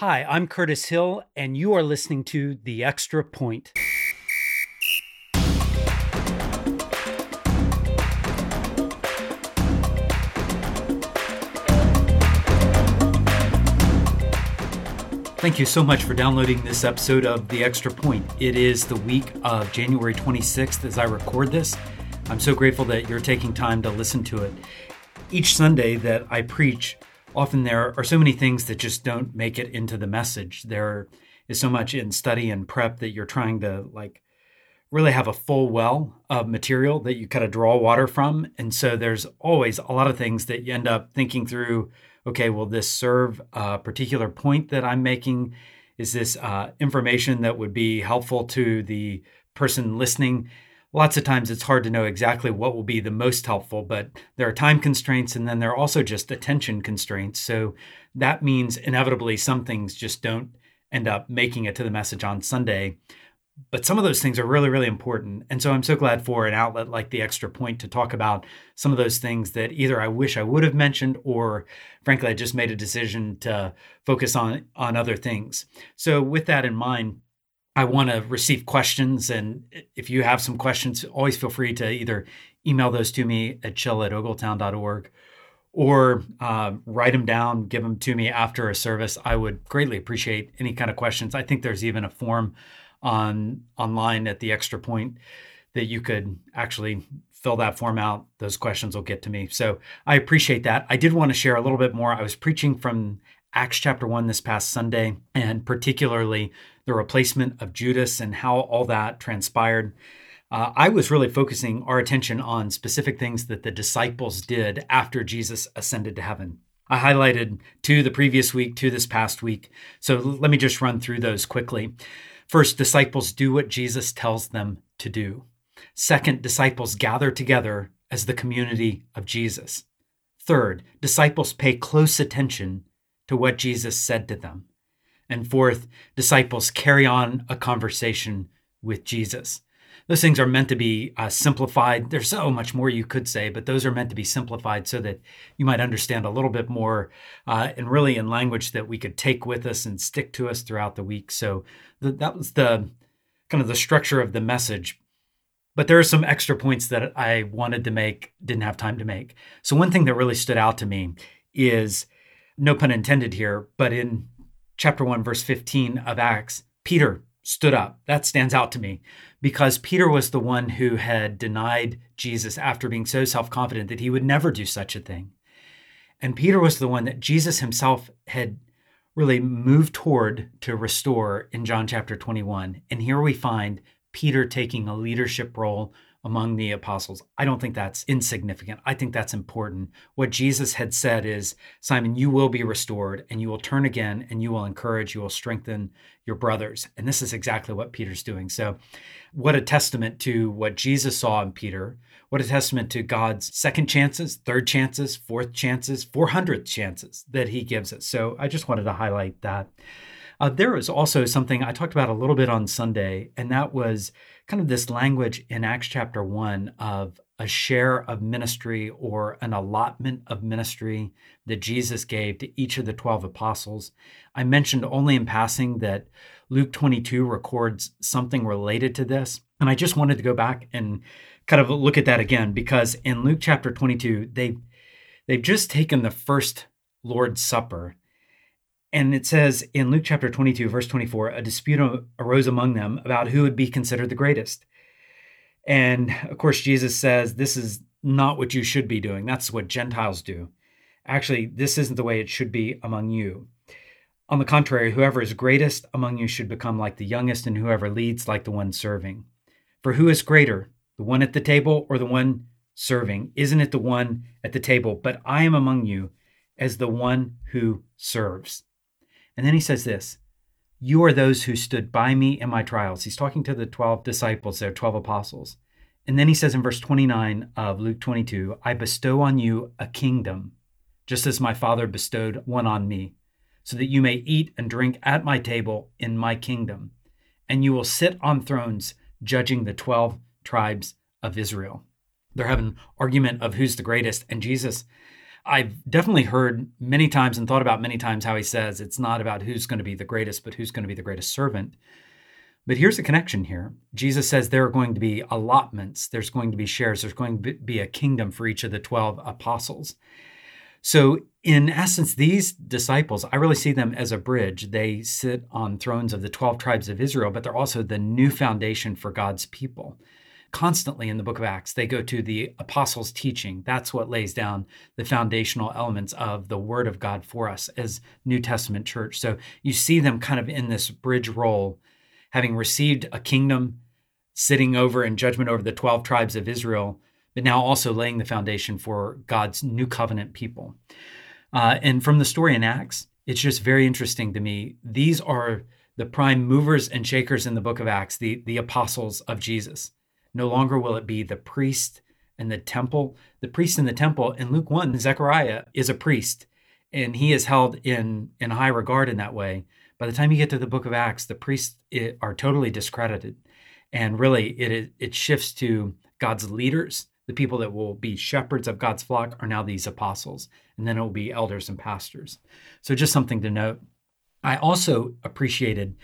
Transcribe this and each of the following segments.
Hi, I'm Curtis Hill, and you are listening to The Extra Point. Thank you so much for downloading this episode of The Extra Point. It is the week of January 26th as I record this. I'm so grateful that you're taking time to listen to it. Each Sunday that I preach, often there are so many things that just don't make it into the message. There is so much in study and prep that you're trying to like really have a full well of material that you kind of draw water from. And so there's always a lot of things that you end up thinking through. Okay, will this serve a particular point that I'm making? Is this uh, information that would be helpful to the person listening? Lots of times it's hard to know exactly what will be the most helpful, but there are time constraints and then there are also just attention constraints. So that means inevitably some things just don't end up making it to the message on Sunday. But some of those things are really, really important. And so I'm so glad for an outlet like the Extra Point to talk about some of those things that either I wish I would have mentioned or frankly I just made a decision to focus on on other things. So with that in mind, I want to receive questions. And if you have some questions, always feel free to either email those to me at chill at ogletown.org or uh, write them down, give them to me after a service. I would greatly appreciate any kind of questions. I think there's even a form on online at the extra point that you could actually fill that form out. Those questions will get to me. So I appreciate that. I did want to share a little bit more. I was preaching from Acts chapter 1 this past Sunday, and particularly the replacement of Judas and how all that transpired. Uh, I was really focusing our attention on specific things that the disciples did after Jesus ascended to heaven. I highlighted two the previous week, two this past week. So let me just run through those quickly. First, disciples do what Jesus tells them to do. Second, disciples gather together as the community of Jesus. Third, disciples pay close attention to what Jesus said to them. And fourth, disciples carry on a conversation with Jesus. Those things are meant to be uh, simplified. There's so much more you could say, but those are meant to be simplified so that you might understand a little bit more uh, and really in language that we could take with us and stick to us throughout the week. So th- that was the kind of the structure of the message. But there are some extra points that I wanted to make, didn't have time to make. So one thing that really stood out to me is no pun intended here, but in chapter 1, verse 15 of Acts, Peter stood up. That stands out to me because Peter was the one who had denied Jesus after being so self confident that he would never do such a thing. And Peter was the one that Jesus himself had really moved toward to restore in John chapter 21. And here we find Peter taking a leadership role among the apostles. I don't think that's insignificant. I think that's important. What Jesus had said is, Simon, you will be restored and you will turn again and you will encourage, you will strengthen your brothers. And this is exactly what Peter's doing. So, what a testament to what Jesus saw in Peter. What a testament to God's second chances, third chances, fourth chances, 400th chances that he gives us. So, I just wanted to highlight that. Uh, there was also something I talked about a little bit on Sunday, and that was kind of this language in Acts chapter 1 of a share of ministry or an allotment of ministry that Jesus gave to each of the 12 apostles. I mentioned only in passing that Luke 22 records something related to this. And I just wanted to go back and kind of look at that again because in Luke chapter 22, they they've just taken the first Lord's Supper and it says in Luke chapter 22, verse 24, a dispute arose among them about who would be considered the greatest. And of course, Jesus says, This is not what you should be doing. That's what Gentiles do. Actually, this isn't the way it should be among you. On the contrary, whoever is greatest among you should become like the youngest, and whoever leads like the one serving. For who is greater, the one at the table or the one serving? Isn't it the one at the table? But I am among you as the one who serves. And then he says this You are those who stood by me in my trials. He's talking to the 12 disciples, their 12 apostles. And then he says in verse 29 of Luke 22, I bestow on you a kingdom, just as my Father bestowed one on me, so that you may eat and drink at my table in my kingdom, and you will sit on thrones judging the 12 tribes of Israel. They're having argument of who's the greatest, and Jesus I've definitely heard many times and thought about many times how he says it's not about who's going to be the greatest, but who's going to be the greatest servant. But here's a connection here. Jesus says there are going to be allotments, there's going to be shares, there's going to be a kingdom for each of the 12 apostles. So, in essence, these disciples, I really see them as a bridge. They sit on thrones of the 12 tribes of Israel, but they're also the new foundation for God's people. Constantly in the book of Acts, they go to the apostles' teaching. That's what lays down the foundational elements of the word of God for us as New Testament church. So, you see them kind of in this bridge role having received a kingdom, sitting over in judgment over the 12 tribes of Israel, but now also laying the foundation for God's new covenant people. Uh, and from the story in Acts, it's just very interesting to me. These are the prime movers and shakers in the book of Acts, the, the apostles of Jesus. No longer will it be the priest and the temple. The priest in the temple in Luke 1, Zechariah is a priest, and he is held in, in high regard in that way. By the time you get to the book of Acts, the priests are totally discredited. And really, it, it shifts to God's leaders, the people that will be shepherds of God's flock, are now these apostles. And then it will be elders and pastors. So, just something to note. I also appreciated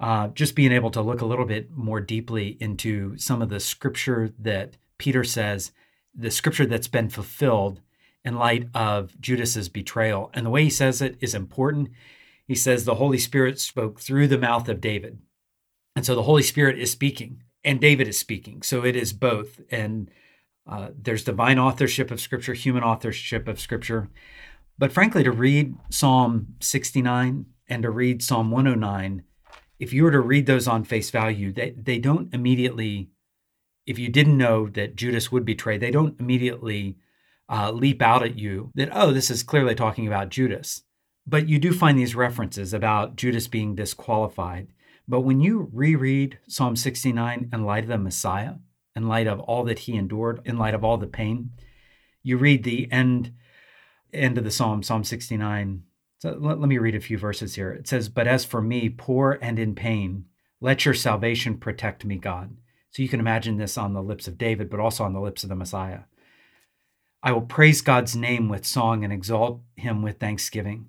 uh, just being able to look a little bit more deeply into some of the scripture that Peter says, the scripture that's been fulfilled in light of Judas's betrayal. And the way he says it is important he says the Holy Spirit spoke through the mouth of David. And so the Holy Spirit is speaking and David is speaking. So it is both. And uh, there's divine authorship of Scripture, human authorship of Scripture. But frankly, to read Psalm 69 and to read Psalm 109, if you were to read those on face value, they, they don't immediately, if you didn't know that Judas would betray, they don't immediately uh, leap out at you that, oh, this is clearly talking about Judas. But you do find these references about Judas being disqualified. But when you reread Psalm 69 in light of the Messiah, in light of all that he endured, in light of all the pain, you read the end end of the psalm, Psalm 69. So let, let me read a few verses here. It says, But as for me, poor and in pain, let your salvation protect me, God. So you can imagine this on the lips of David, but also on the lips of the Messiah. I will praise God's name with song and exalt him with thanksgiving.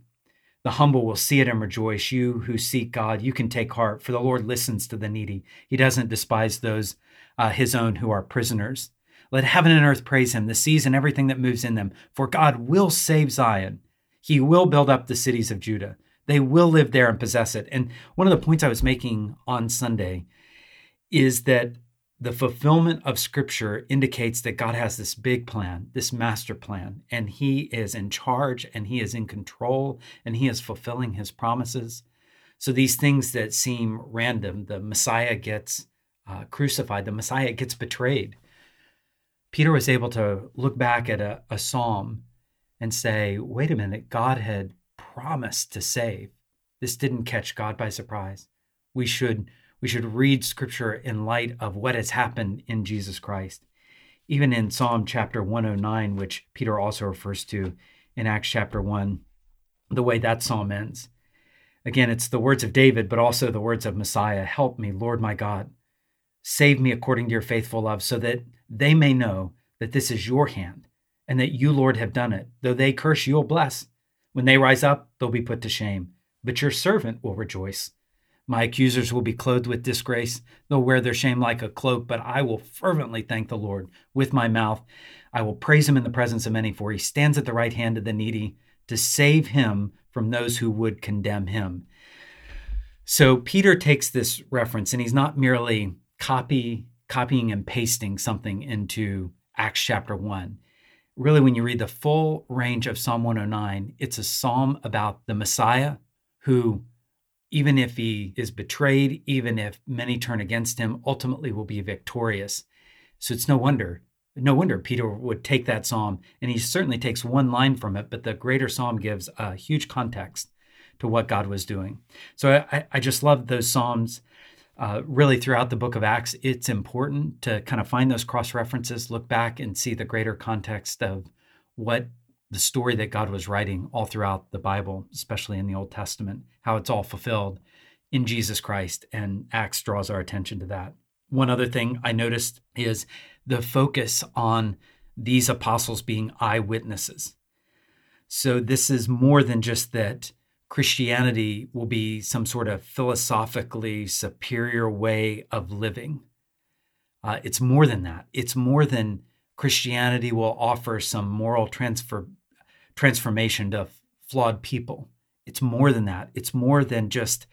The humble will see it and rejoice. You who seek God, you can take heart, for the Lord listens to the needy. He doesn't despise those, uh, his own, who are prisoners. Let heaven and earth praise him, the seas and everything that moves in them. For God will save Zion. He will build up the cities of Judah. They will live there and possess it. And one of the points I was making on Sunday is that the fulfillment of scripture indicates that God has this big plan, this master plan, and he is in charge and he is in control and he is fulfilling his promises. So these things that seem random, the Messiah gets uh, crucified, the Messiah gets betrayed. Peter was able to look back at a, a psalm and say, wait a minute, God had promised to save. This didn't catch God by surprise. We should we should read scripture in light of what has happened in Jesus Christ. Even in Psalm chapter 109, which Peter also refers to in Acts chapter 1, the way that psalm ends. Again, it's the words of David, but also the words of Messiah Help me, Lord my God. Save me according to your faithful love, so that they may know that this is your hand and that you, Lord, have done it. Though they curse, you'll bless. When they rise up, they'll be put to shame, but your servant will rejoice. My accusers will be clothed with disgrace. They'll wear their shame like a cloak, but I will fervently thank the Lord with my mouth. I will praise him in the presence of many, for he stands at the right hand of the needy to save him from those who would condemn him. So Peter takes this reference and he's not merely copy copying and pasting something into Acts chapter 1. Really when you read the full range of Psalm 109, it's a psalm about the Messiah who even if he is betrayed, even if many turn against him, ultimately will be victorious. So it's no wonder, no wonder Peter would take that psalm, and he certainly takes one line from it, but the greater psalm gives a huge context to what God was doing. So I, I just love those psalms. Uh, really, throughout the book of Acts, it's important to kind of find those cross references, look back and see the greater context of what the story that God was writing all throughout the Bible, especially in the Old Testament, how it's all fulfilled in Jesus Christ. And Acts draws our attention to that. One other thing I noticed is the focus on these apostles being eyewitnesses. So this is more than just that Christianity will be some sort of philosophically superior way of living. Uh, it's more than that. It's more than Christianity will offer some moral transfer transformation to flawed people. It's more than that. It's more than just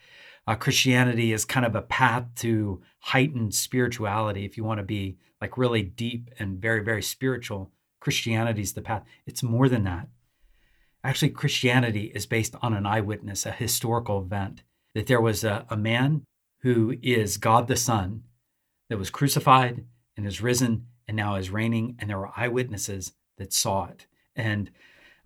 uh, Christianity is kind of a path to heightened spirituality. If you want to be like really deep and very, very spiritual, Christianity is the path. It's more than that. Actually, Christianity is based on an eyewitness, a historical event, that there was a, a man who is God the Son that was crucified and is risen and now is reigning, and there were eyewitnesses that saw it. And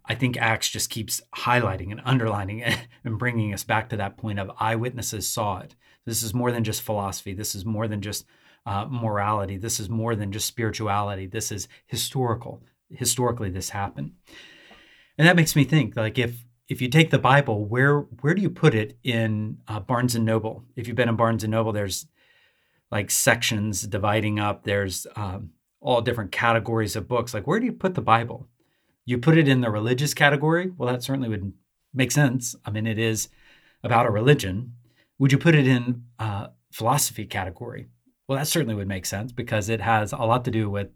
I think Acts just keeps highlighting and underlining and bringing us back to that point of eyewitnesses saw it. This is more than just philosophy. This is more than just uh, morality. This is more than just spirituality. This is historical. Historically, this happened, and that makes me think like if if you take the Bible, where where do you put it in uh, Barnes and Noble? If you've been in Barnes and Noble, there's like sections dividing up. There's um, all different categories of books. Like where do you put the Bible? You put it in the religious category? Well, that certainly would make sense. I mean, it is about a religion. Would you put it in uh, philosophy category? Well, that certainly would make sense because it has a lot to do with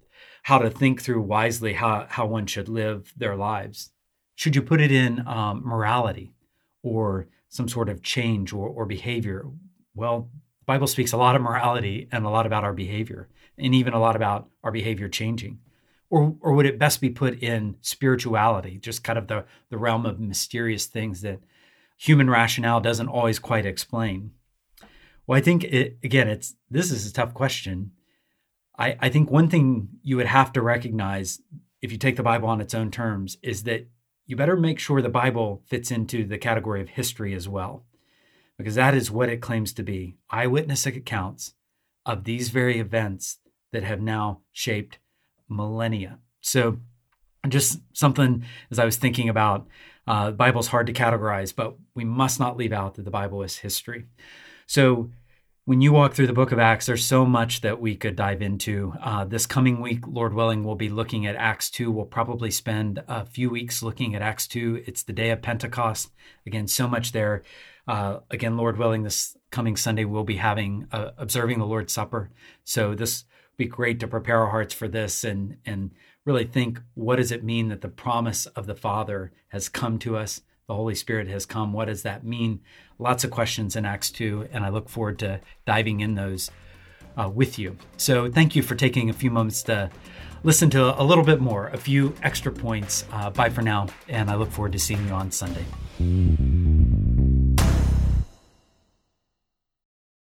how to think through wisely how, how one should live their lives. Should you put it in um, morality or some sort of change or, or behavior? Well, the Bible speaks a lot of morality and a lot about our behavior, and even a lot about our behavior changing or or would it best be put in spirituality, just kind of the the realm of mysterious things that human rationale doesn't always quite explain? Well, I think it, again, it's this is a tough question. I, I think one thing you would have to recognize if you take the Bible on its own terms is that you better make sure the Bible fits into the category of history as well, because that is what it claims to be eyewitness accounts of these very events that have now shaped millennia. So, just something as I was thinking about, uh, the Bible's hard to categorize, but we must not leave out that the Bible is history. So, when you walk through the book of Acts, there's so much that we could dive into. Uh, this coming week, Lord willing, we'll be looking at Acts 2. We'll probably spend a few weeks looking at Acts 2. It's the day of Pentecost. Again, so much there. Uh, again, Lord willing, this coming Sunday, we'll be having, uh, observing the Lord's Supper. So this would be great to prepare our hearts for this and and really think what does it mean that the promise of the Father has come to us, the Holy Spirit has come. What does that mean? Lots of questions in Acts 2, and I look forward to diving in those uh, with you. So thank you for taking a few moments to listen to a little bit more, a few extra points. Uh, bye for now, and I look forward to seeing you on Sunday.